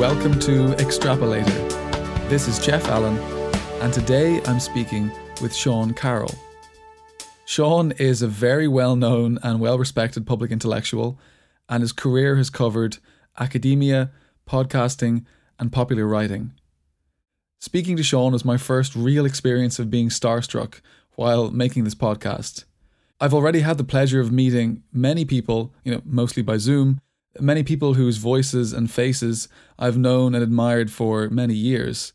Welcome to Extrapolator. This is Jeff Allen, and today I'm speaking with Sean Carroll. Sean is a very well known and well respected public intellectual, and his career has covered academia, podcasting, and popular writing. Speaking to Sean was my first real experience of being starstruck while making this podcast. I've already had the pleasure of meeting many people, you know, mostly by Zoom, many people whose voices and faces I've known and admired for many years.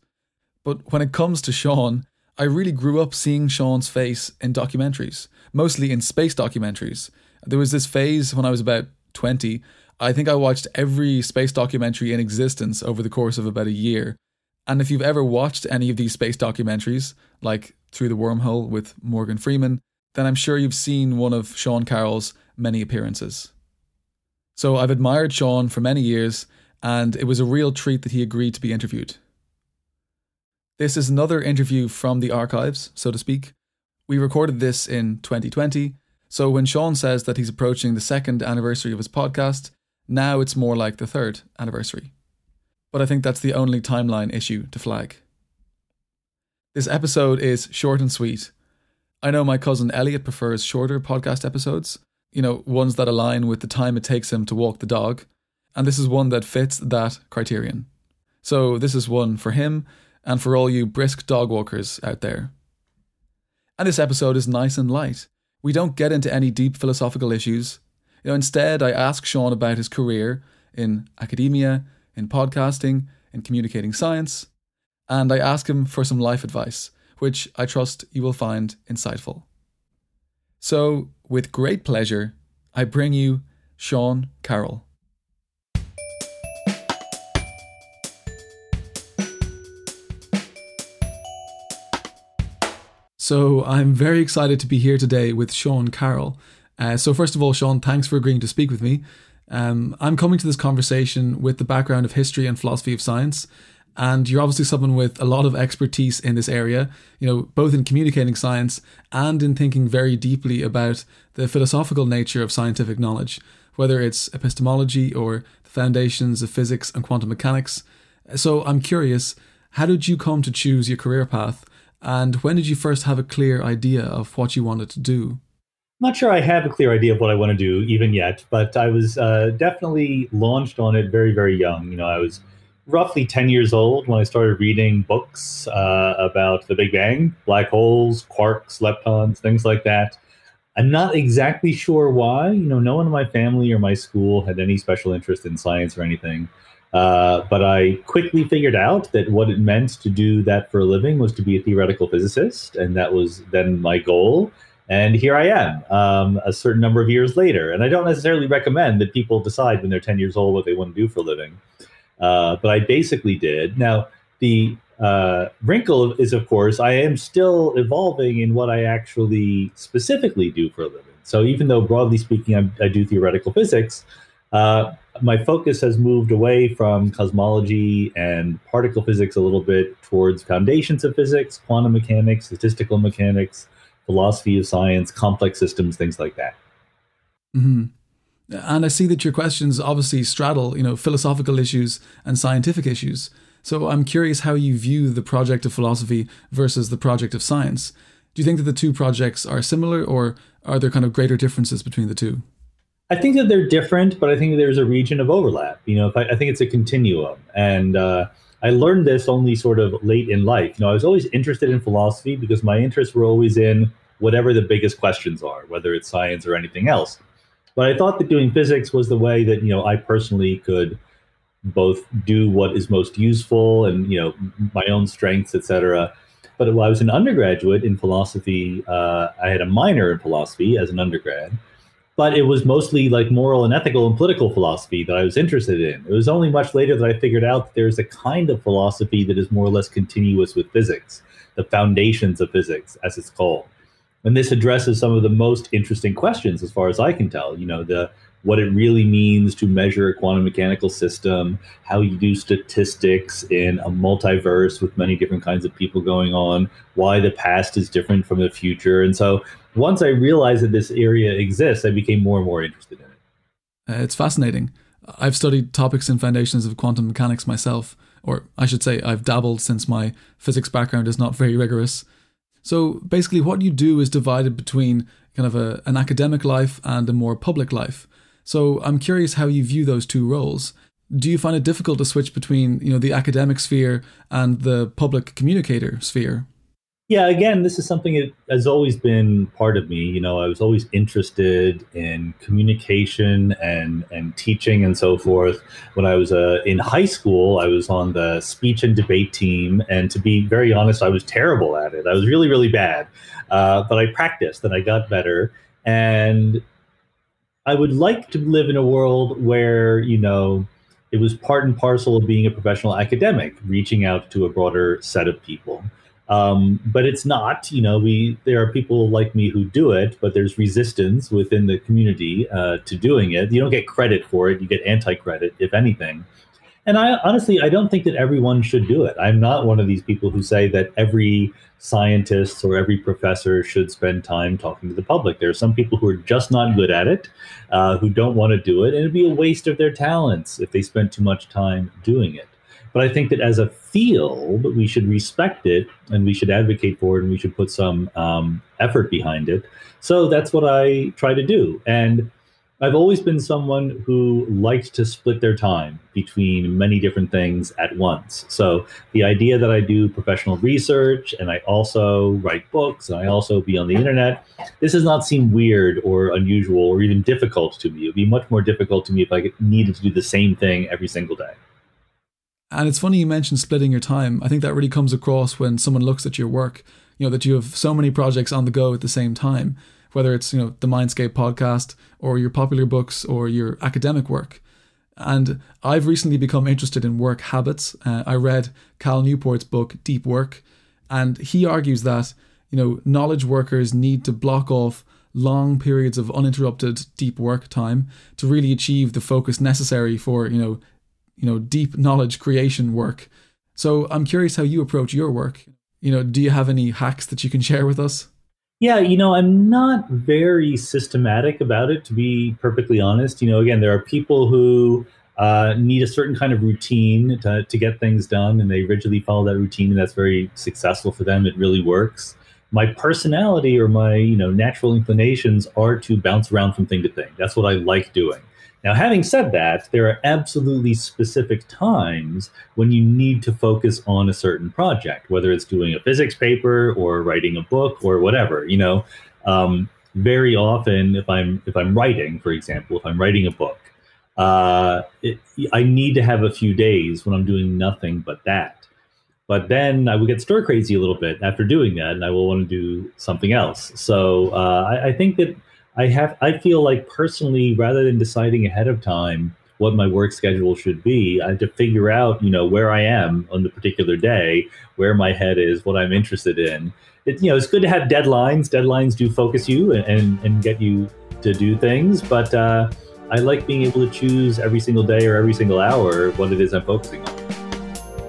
But when it comes to Sean, I really grew up seeing Sean's face in documentaries, mostly in space documentaries. There was this phase when I was about 20. I think I watched every space documentary in existence over the course of about a year. And if you've ever watched any of these space documentaries, like Through the Wormhole with Morgan Freeman, then I'm sure you've seen one of Sean Carroll's many appearances. So I've admired Sean for many years, and it was a real treat that he agreed to be interviewed. This is another interview from the archives, so to speak. We recorded this in 2020, so when Sean says that he's approaching the second anniversary of his podcast, now it's more like the third anniversary. But I think that's the only timeline issue to flag. This episode is short and sweet. I know my cousin Elliot prefers shorter podcast episodes, you know, ones that align with the time it takes him to walk the dog, and this is one that fits that criterion. So this is one for him and for all you brisk dog walkers out there. And this episode is nice and light. We don't get into any deep philosophical issues. You know, instead, I ask Sean about his career in academia, in podcasting, in communicating science, and I ask him for some life advice, which I trust you will find insightful. So, with great pleasure, I bring you Sean Carroll. So, I'm very excited to be here today with Sean Carroll. Uh, so, first of all, Sean, thanks for agreeing to speak with me. Um, I'm coming to this conversation with the background of history and philosophy of science, and you're obviously someone with a lot of expertise in this area you know both in communicating science and in thinking very deeply about the philosophical nature of scientific knowledge whether it's epistemology or the foundations of physics and quantum mechanics. So i'm curious how did you come to choose your career path? And when did you first have a clear idea of what you wanted to do? I'm not sure I have a clear idea of what I want to do even yet, but I was uh, definitely launched on it very, very young. You know, I was roughly 10 years old when I started reading books uh, about the Big Bang, black holes, quarks, leptons, things like that. I'm not exactly sure why. You know, no one in my family or my school had any special interest in science or anything. Uh, but I quickly figured out that what it meant to do that for a living was to be a theoretical physicist, and that was then my goal. And here I am, um, a certain number of years later. And I don't necessarily recommend that people decide when they're 10 years old what they want to do for a living. Uh, but I basically did. Now, the uh, wrinkle is, of course, I am still evolving in what I actually specifically do for a living. So even though broadly speaking, I'm, i do theoretical physics, uh, my focus has moved away from cosmology and particle physics a little bit towards foundations of physics, quantum mechanics, statistical mechanics, philosophy of science, complex systems, things like that. Mm-hmm. And I see that your questions obviously straddle, you know, philosophical issues and scientific issues. So I'm curious how you view the project of philosophy versus the project of science. Do you think that the two projects are similar or are there kind of greater differences between the two? I think that they're different, but I think there's a region of overlap. You know, I, I think it's a continuum. And uh, I learned this only sort of late in life. You know, I was always interested in philosophy because my interests were always in whatever the biggest questions are, whether it's science or anything else. But I thought that doing physics was the way that you know I personally could both do what is most useful and you know my own strengths, etc. But while I was an undergraduate in philosophy, uh, I had a minor in philosophy as an undergrad, but it was mostly like moral and ethical and political philosophy that I was interested in. It was only much later that I figured out that there's a kind of philosophy that is more or less continuous with physics, the foundations of physics, as it's called and this addresses some of the most interesting questions as far as i can tell you know the what it really means to measure a quantum mechanical system how you do statistics in a multiverse with many different kinds of people going on why the past is different from the future. And so once i realized that this area exists i became more and more interested in it. Uh, it's fascinating. I've studied topics in foundations of quantum mechanics myself, or I should say, I've dabbled since my physics background is not very rigorous. So basically, what you do is divided between kind of a, an academic life and a more public life. So I'm curious how you view those two roles. Do you find it difficult to switch between, you know, the academic sphere and the public communicator sphere? Yeah, again, this is something that has always been part of me. You know, I was always interested in communication and and teaching and so forth. When I was uh, in high school, I was on the speech and debate team, and to be very honest, I was terrible at it. I was really, really bad. Uh, but I practiced and I got better. And I would like to live in a world where you know it was part and parcel of being a professional academic, reaching out to a broader set of people. Um, but it's not. You know, we there are people like me who do it, but there's resistance within the community uh, to doing it. You don't get credit for it; you get anti-credit, if anything. And I honestly, I don't think that everyone should do it. I'm not one of these people who say that every scientist or every professor should spend time talking to the public. There are some people who are just not good at it, uh, who don't want to do it, and it'd be a waste of their talents if they spent too much time doing it. But I think that as a field, we should respect it and we should advocate for it and we should put some um, effort behind it. So that's what I try to do. And I've always been someone who liked to split their time between many different things at once. So the idea that I do professional research and I also write books and I also be on the internet, this does not seem weird or unusual or even difficult to me. It would be much more difficult to me if I needed to do the same thing every single day. And it's funny you mentioned splitting your time. I think that really comes across when someone looks at your work, you know, that you have so many projects on the go at the same time, whether it's, you know, the Mindscape podcast or your popular books or your academic work. And I've recently become interested in work habits. Uh, I read Cal Newport's book, Deep Work, and he argues that, you know, knowledge workers need to block off long periods of uninterrupted deep work time to really achieve the focus necessary for, you know, you know deep knowledge creation work. So I'm curious how you approach your work. You know, do you have any hacks that you can share with us? Yeah, you know, I'm not very systematic about it, to be perfectly honest. You know, again, there are people who uh, need a certain kind of routine to, to get things done, and they rigidly follow that routine, and that's very successful for them. It really works. My personality or my, you know, natural inclinations are to bounce around from thing to thing. That's what I like doing. Now, having said that, there are absolutely specific times when you need to focus on a certain project, whether it's doing a physics paper or writing a book or whatever. You know, um, very often, if I'm if I'm writing, for example, if I'm writing a book, uh, it, I need to have a few days when I'm doing nothing but that. But then I will get stir crazy a little bit after doing that, and I will want to do something else. So uh, I, I think that I have I feel like personally, rather than deciding ahead of time what my work schedule should be, I have to figure out, you know, where I am on the particular day, where my head is, what I'm interested in. It, you know, it's good to have deadlines. Deadlines do focus you and, and, and get you to do things, but uh, I like being able to choose every single day or every single hour what it is I'm focusing on.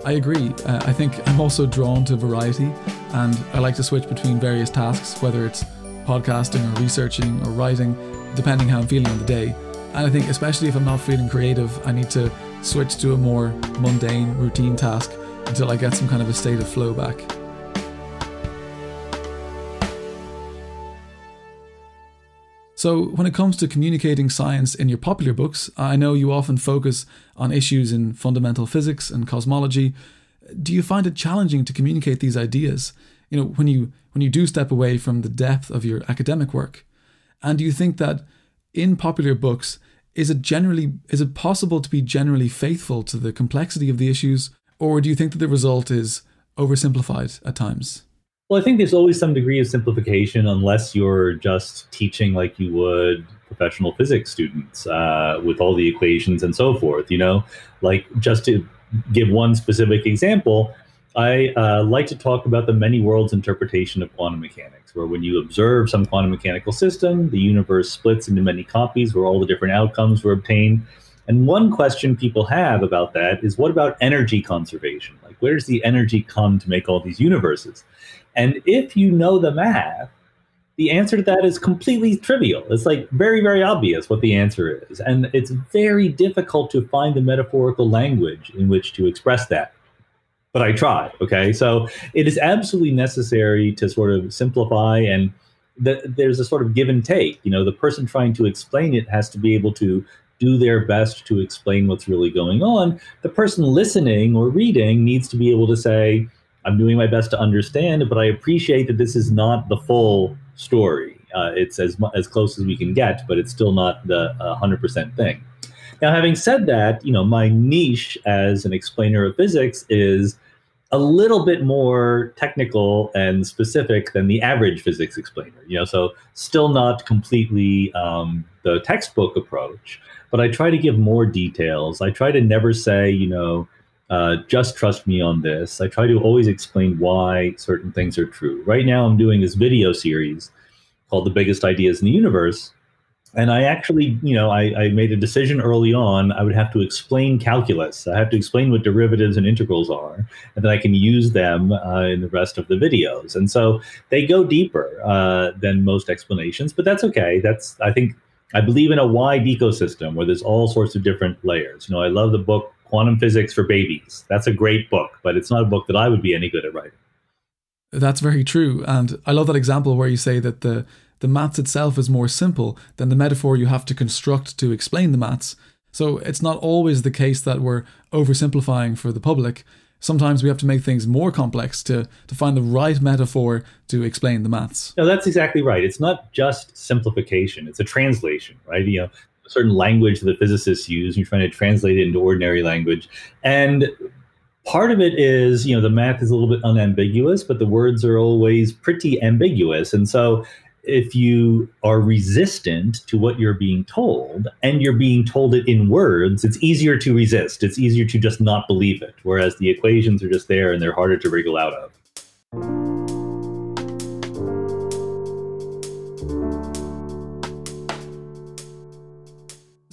I agree. Uh, I think I'm also drawn to variety, and I like to switch between various tasks, whether it's podcasting or researching or writing, depending how I'm feeling on the day. And I think, especially if I'm not feeling creative, I need to switch to a more mundane, routine task until I get some kind of a state of flow back. So, when it comes to communicating science in your popular books, I know you often focus on issues in fundamental physics and cosmology. Do you find it challenging to communicate these ideas? you know when you when you do step away from the depth of your academic work and do you think that in popular books is it generally is it possible to be generally faithful to the complexity of the issues or do you think that the result is oversimplified at times well i think there's always some degree of simplification unless you're just teaching like you would professional physics students uh, with all the equations and so forth you know like just to give one specific example I uh, like to talk about the many worlds interpretation of quantum mechanics, where when you observe some quantum mechanical system, the universe splits into many copies where all the different outcomes were obtained. And one question people have about that is what about energy conservation? Like, where does the energy come to make all these universes? And if you know the math, the answer to that is completely trivial. It's like very, very obvious what the answer is. And it's very difficult to find the metaphorical language in which to express that. But I try. Okay. So it is absolutely necessary to sort of simplify and th- there's a sort of give and take. You know, the person trying to explain it has to be able to do their best to explain what's really going on. The person listening or reading needs to be able to say, I'm doing my best to understand, but I appreciate that this is not the full story. Uh, it's as as close as we can get, but it's still not the hundred percent thing. Now, having said that, you know, my niche as an explainer of physics is a little bit more technical and specific than the average physics explainer. You know, so still not completely um, the textbook approach, but I try to give more details. I try to never say, you know, uh, just trust me on this. I try to always explain why certain things are true. Right now, I'm doing this video series called The Biggest Ideas in the Universe. And I actually, you know, I, I made a decision early on. I would have to explain calculus. I have to explain what derivatives and integrals are, and then I can use them uh, in the rest of the videos. And so they go deeper uh, than most explanations, but that's okay. That's I think I believe in a wide ecosystem where there's all sorts of different layers. You know, I love the book Quantum Physics for Babies. That's a great book, but it's not a book that I would be any good at writing. That's very true. And I love that example where you say that the, the maths itself is more simple than the metaphor you have to construct to explain the maths. So it's not always the case that we're oversimplifying for the public. Sometimes we have to make things more complex to, to find the right metaphor to explain the maths. No, that's exactly right. It's not just simplification, it's a translation, right? You know, certain language that physicists use. You're trying to translate it into ordinary language. And part of it is, you know, the math is a little bit unambiguous, but the words are always pretty ambiguous. And so if you are resistant to what you're being told and you're being told it in words, it's easier to resist. It's easier to just not believe it. Whereas the equations are just there and they're harder to wriggle out of.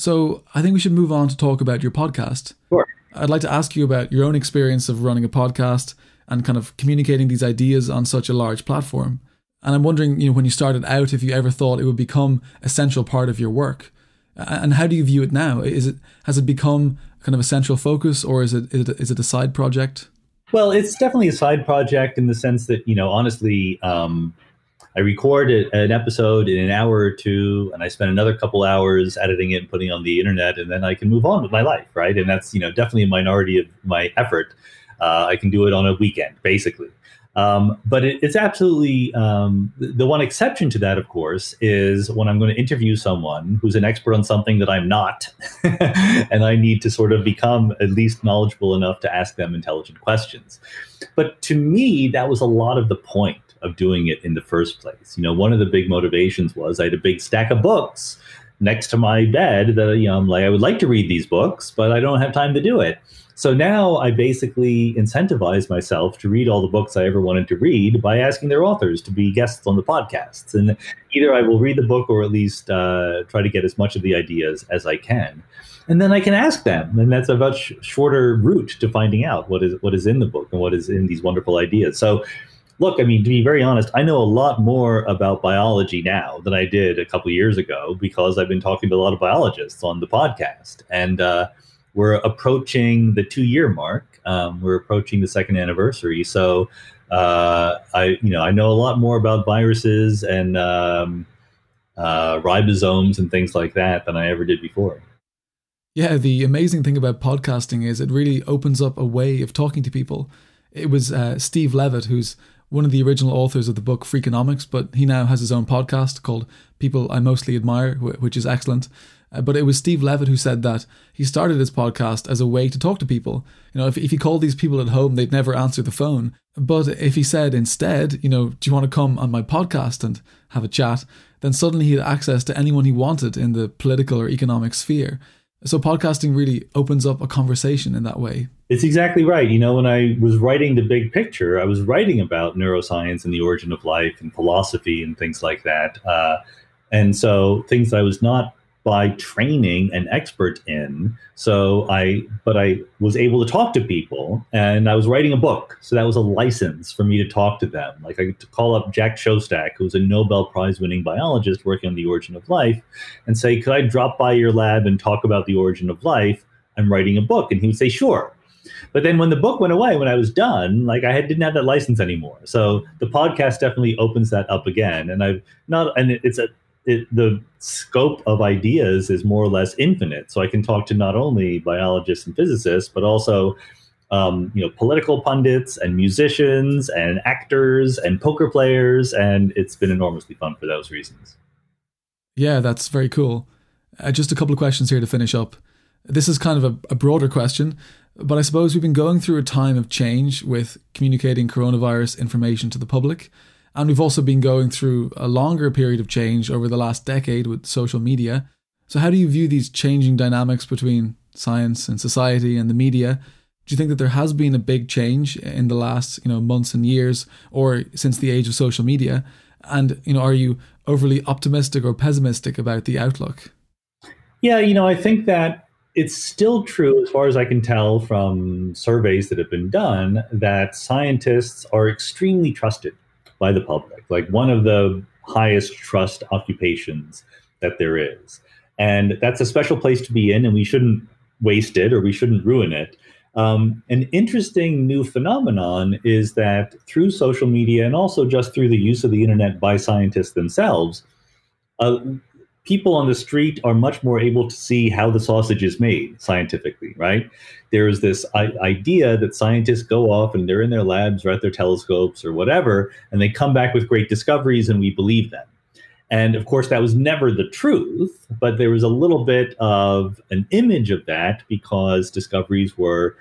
So I think we should move on to talk about your podcast. Sure. I'd like to ask you about your own experience of running a podcast and kind of communicating these ideas on such a large platform. And I'm wondering, you know, when you started out, if you ever thought it would become a central part of your work, and how do you view it now? Is it has it become kind of a central focus, or is it is it, is it a side project? Well, it's definitely a side project in the sense that you know, honestly, um, I record an episode in an hour or two, and I spend another couple hours editing it and putting it on the internet, and then I can move on with my life, right? And that's you know definitely a minority of my effort. Uh, I can do it on a weekend, basically. Um, but it, it's absolutely um, the, one exception to that, of course, is when I'm going to interview someone who's an expert on something that I'm not, and I need to sort of become at least knowledgeable enough to ask them intelligent questions. But to me, that was a lot of the point of doing it in the first place. You know, one of the big motivations was I had a big stack of books next to my bed that you know I'm like I would like to read these books, but I don't have time to do it. So now I basically incentivize myself to read all the books I ever wanted to read by asking their authors to be guests on the podcasts. And either I will read the book or at least uh, try to get as much of the ideas as I can. And then I can ask them, and that's a much shorter route to finding out what is what is in the book and what is in these wonderful ideas. So look, I mean, to be very honest, I know a lot more about biology now than I did a couple years ago because I've been talking to a lot of biologists on the podcast. And uh, we're approaching the two year mark. Um, we're approaching the second anniversary. So uh, I, you know, I know a lot more about viruses and um, uh, ribosomes and things like that than I ever did before. Yeah, the amazing thing about podcasting is it really opens up a way of talking to people. It was uh, Steve Levitt, who's one of the original authors of the book Freakonomics, but he now has his own podcast called People I Mostly Admire, which is excellent. Uh, but it was Steve Levitt who said that he started his podcast as a way to talk to people. You know, if, if he called these people at home, they'd never answer the phone. But if he said instead, you know, do you want to come on my podcast and have a chat? Then suddenly he had access to anyone he wanted in the political or economic sphere. So podcasting really opens up a conversation in that way. It's exactly right. You know, when I was writing the big picture, I was writing about neuroscience and the origin of life and philosophy and things like that. Uh, and so things I was not by training an expert in. So I, but I was able to talk to people and I was writing a book. So that was a license for me to talk to them. Like I could call up Jack Szostak, who's a Nobel Prize winning biologist working on the origin of life, and say, could I drop by your lab and talk about the origin of life? I'm writing a book. And he would say, sure. But then when the book went away, when I was done, like I had, didn't have that license anymore. So the podcast definitely opens that up again. And I've not, and it's a, it, the scope of ideas is more or less infinite. So I can talk to not only biologists and physicists, but also um, you know political pundits and musicians and actors and poker players, and it's been enormously fun for those reasons. Yeah, that's very cool. Uh, just a couple of questions here to finish up. This is kind of a, a broader question, but I suppose we've been going through a time of change with communicating coronavirus information to the public. And we've also been going through a longer period of change over the last decade with social media. So, how do you view these changing dynamics between science and society and the media? Do you think that there has been a big change in the last, you know, months and years, or since the age of social media? And you know, are you overly optimistic or pessimistic about the outlook? Yeah, you know, I think that it's still true, as far as I can tell from surveys that have been done, that scientists are extremely trusted by the public, like one of the highest trust occupations that there is. And that's a special place to be in, and we shouldn't waste it or we shouldn't ruin it. Um, an interesting new phenomenon is that through social media and also just through the use of the internet by scientists themselves, uh, people on the street are much more able to see how the sausage is made scientifically, right? There is this I- idea that scientists go off and they're in their labs or at their telescopes or whatever, and they come back with great discoveries and we believe them. And of course, that was never the truth, but there was a little bit of an image of that because discoveries were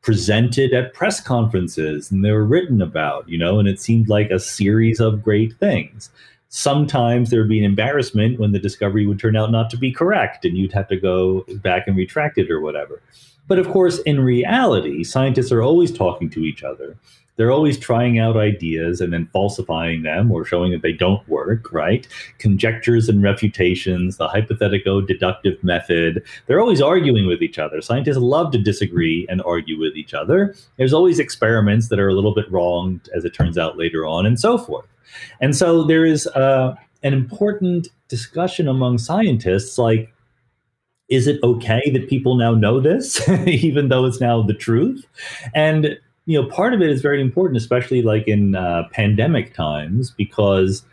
presented at press conferences and they were written about, you know, and it seemed like a series of great things sometimes there would be an embarrassment when the discovery would turn out not to be correct and you'd have to go back and retract it or whatever. But of course, in reality, scientists are always talking to each other. They're always trying out ideas and then falsifying them or showing that they don't work, right? Conjectures and refutations, the hypothetico-deductive method. They're always arguing with each other. Scientists love to disagree and argue with each other. There's always experiments that are a little bit wrong, as it turns out later on, and so forth. And so there is uh, an important discussion among scientists like, is it okay that people now know this, even though it's now the truth? And you know, part of it is very important, especially like in uh, pandemic times, because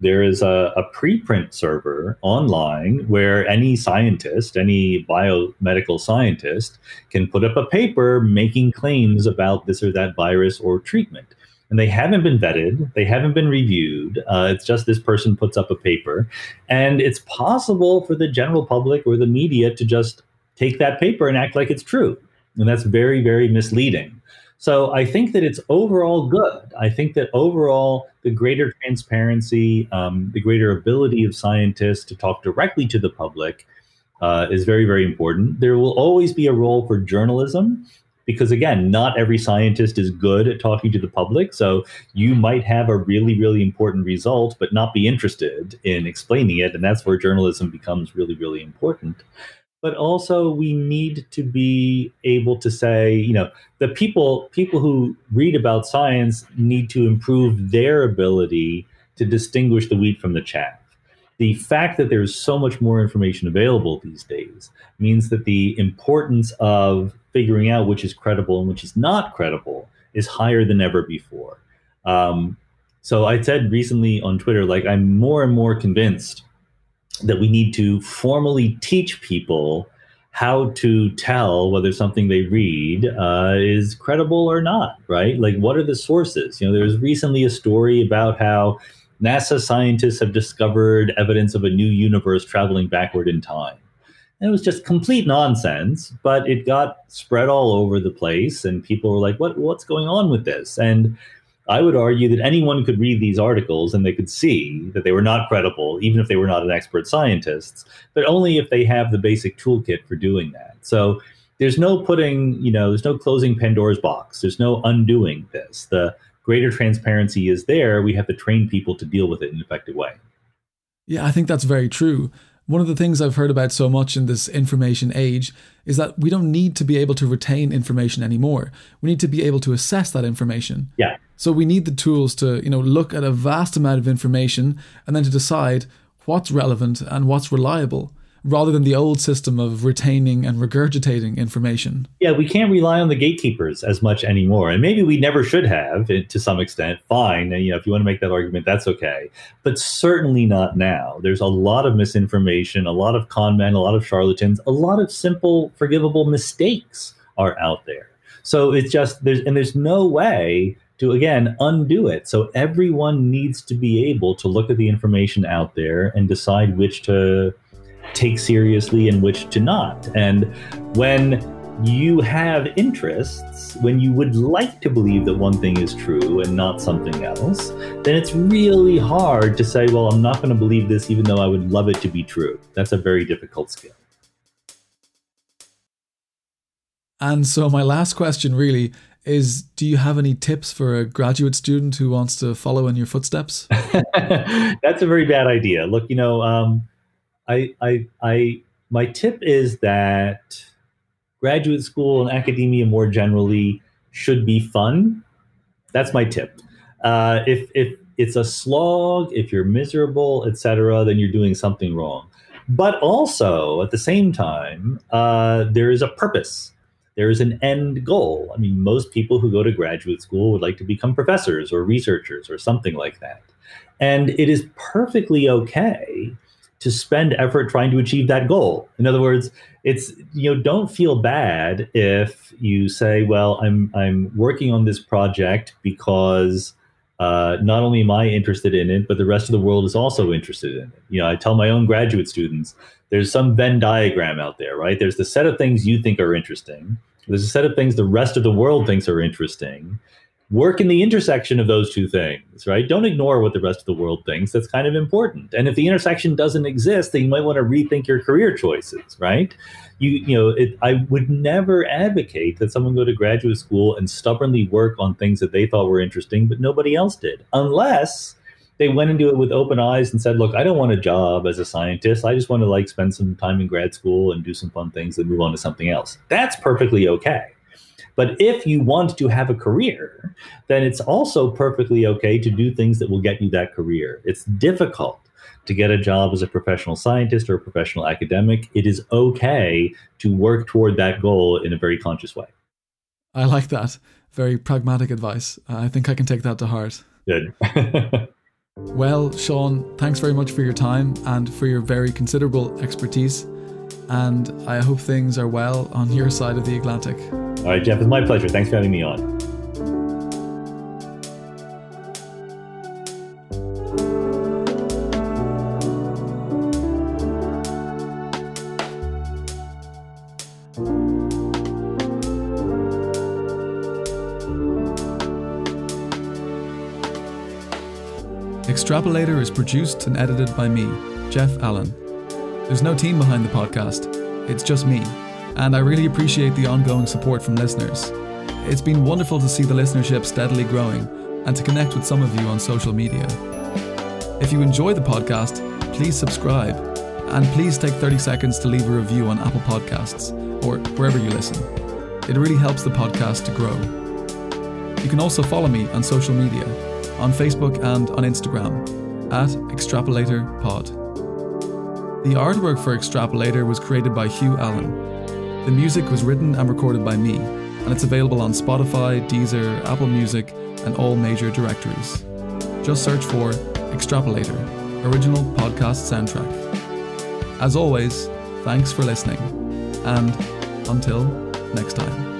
there is a, a, preprint server online where any scientist, any biomedical scientist, can put up a paper making claims about this or that virus or treatment and they haven't been vetted, they haven't been reviewed. Uh, it's just this person puts up a paper, and it's possible for the general public or the media to just take that paper and act like it's true, and that's very, very misleading. So I think that it's overall good. I think that overall, the greater transparency, um, the greater ability of scientists to talk directly to the public uh, is very, very important. There will always be a role for journalism because again not every scientist is good at talking to the public so you might have a really really important result but not be interested in explaining it and that's where journalism becomes really really important. But also we need to be able to say you know the people people who read about science need to improve their ability to distinguish the wheat from the chaff the fact that there's so much more information available these days means that the importance of figuring out which is credible and which is not credible is higher than ever before. Um, so I said recently on Twitter, like I'm more and more convinced that we need to formally teach people how to tell whether something they read uh, is credible or not, right? Like, what are the sources? You know, there was recently a story about how NASA scientists have discovered evidence of a new universe traveling backward in time. And it was just complete nonsense, but it got spread all over the place, and people were like, "What? What's going on with this?" And I would argue that anyone could read these articles and they could see that they were not credible, even if they were not an expert scientists, but only if they have the basic toolkit for doing that. So there's no putting, you know, there's no closing Pandora's box. There's no undoing this. The greater transparency is there. We have to train people to deal with it in an effective way. Yeah, I think that's very true One of the things I've heard about so much in this information age is that we don't need to be able to retain information anymore. We need to be able to assess that information. Yeah. So we need the tools to, you know, look at a vast amount of information and then to decide what's relevant and what's reliable rather than the old system of retaining and regurgitating information. Yeah, we can't rely on the gatekeepers as much anymore. And maybe we never should have to some extent. Fine. And, you know, if you want to make that argument, that's okay. But certainly not now. There's a lot of misinformation, a lot of con men, a lot of charlatans, a lot of simple, forgivable mistakes are out there. So it's just there's and there's no way to again undo it. So everyone needs to be able to look at the information out there and decide which to take seriously and which to not. And when you have interests, when you would like to believe that one thing is true and not something else, then it's really hard to say, well, I'm not going to believe this even though I would love it to be true. That's a very difficult skill. And so, my last question really is Do you have any tips for a graduate student who wants to follow in your footsteps? That's a very bad idea. Look, you know, um, I, I, I, my tip is that graduate school and academia more generally should be fun. That's my tip. Uh, if if it's a slog, if you're miserable, etc., then you're doing something wrong. But also at the same time, uh, there is a purpose. There is an end goal. I mean, most people who go to graduate school would like to become professors or researchers or something like that. And it is perfectly okay to spend effort trying to achieve that goal. In other words, it's you know don't feel bad if you say, well, I'm I'm working on this project because uh, not only am I interested in it, but the rest of the world is also interested in it. You know, I tell my own graduate students, there's some Venn diagram out there, right? There's the set of things you think are interesting. There's a set of things the rest of the world thinks are interesting work in the intersection of those two things, right? Don't ignore what the rest of the world thinks. That's kind of important. And if the intersection doesn't exist, then you might want to rethink your career choices, right? You, you know, it, I would never advocate that someone go to graduate school and stubbornly work on things that they thought were interesting, but nobody else did, unless they went into it with open eyes and said, "Look, I don't want a job as a scientist. I just want to like spend some time in grad school and do some fun things and move on to something else." That's perfectly okay. But if you want to have a career, then it's also perfectly okay to do things that will get you that career. It's difficult to get a job as a professional scientist or a professional academic. It is okay to work toward that goal in a very conscious way. I like that. Very pragmatic advice. I think I can take that to heart. Good. well, Sean, thanks very much for your time and for your very considerable expertise. And I hope things are well on your side of the Atlantic. All right, Jeff, it's my pleasure. Thanks for having me on. Extrapolator is produced and edited by me, Jeff Allen. There's no team behind the podcast, it's just me and I really appreciate the ongoing support from listeners. It's been wonderful to see the listenership steadily growing and to connect with some of you on social media. If you enjoy the podcast, please subscribe and please take 30 seconds to leave a review on Apple Podcasts or wherever you listen. It really helps the podcast to grow. You can also follow me on social media on Facebook and on Instagram at ExtrapolatorPod. The artwork for Extrapolator was created by Hugh Allen the music was written and recorded by me, and it's available on Spotify, Deezer, Apple Music, and all major directories. Just search for Extrapolator, original podcast soundtrack. As always, thanks for listening, and until next time.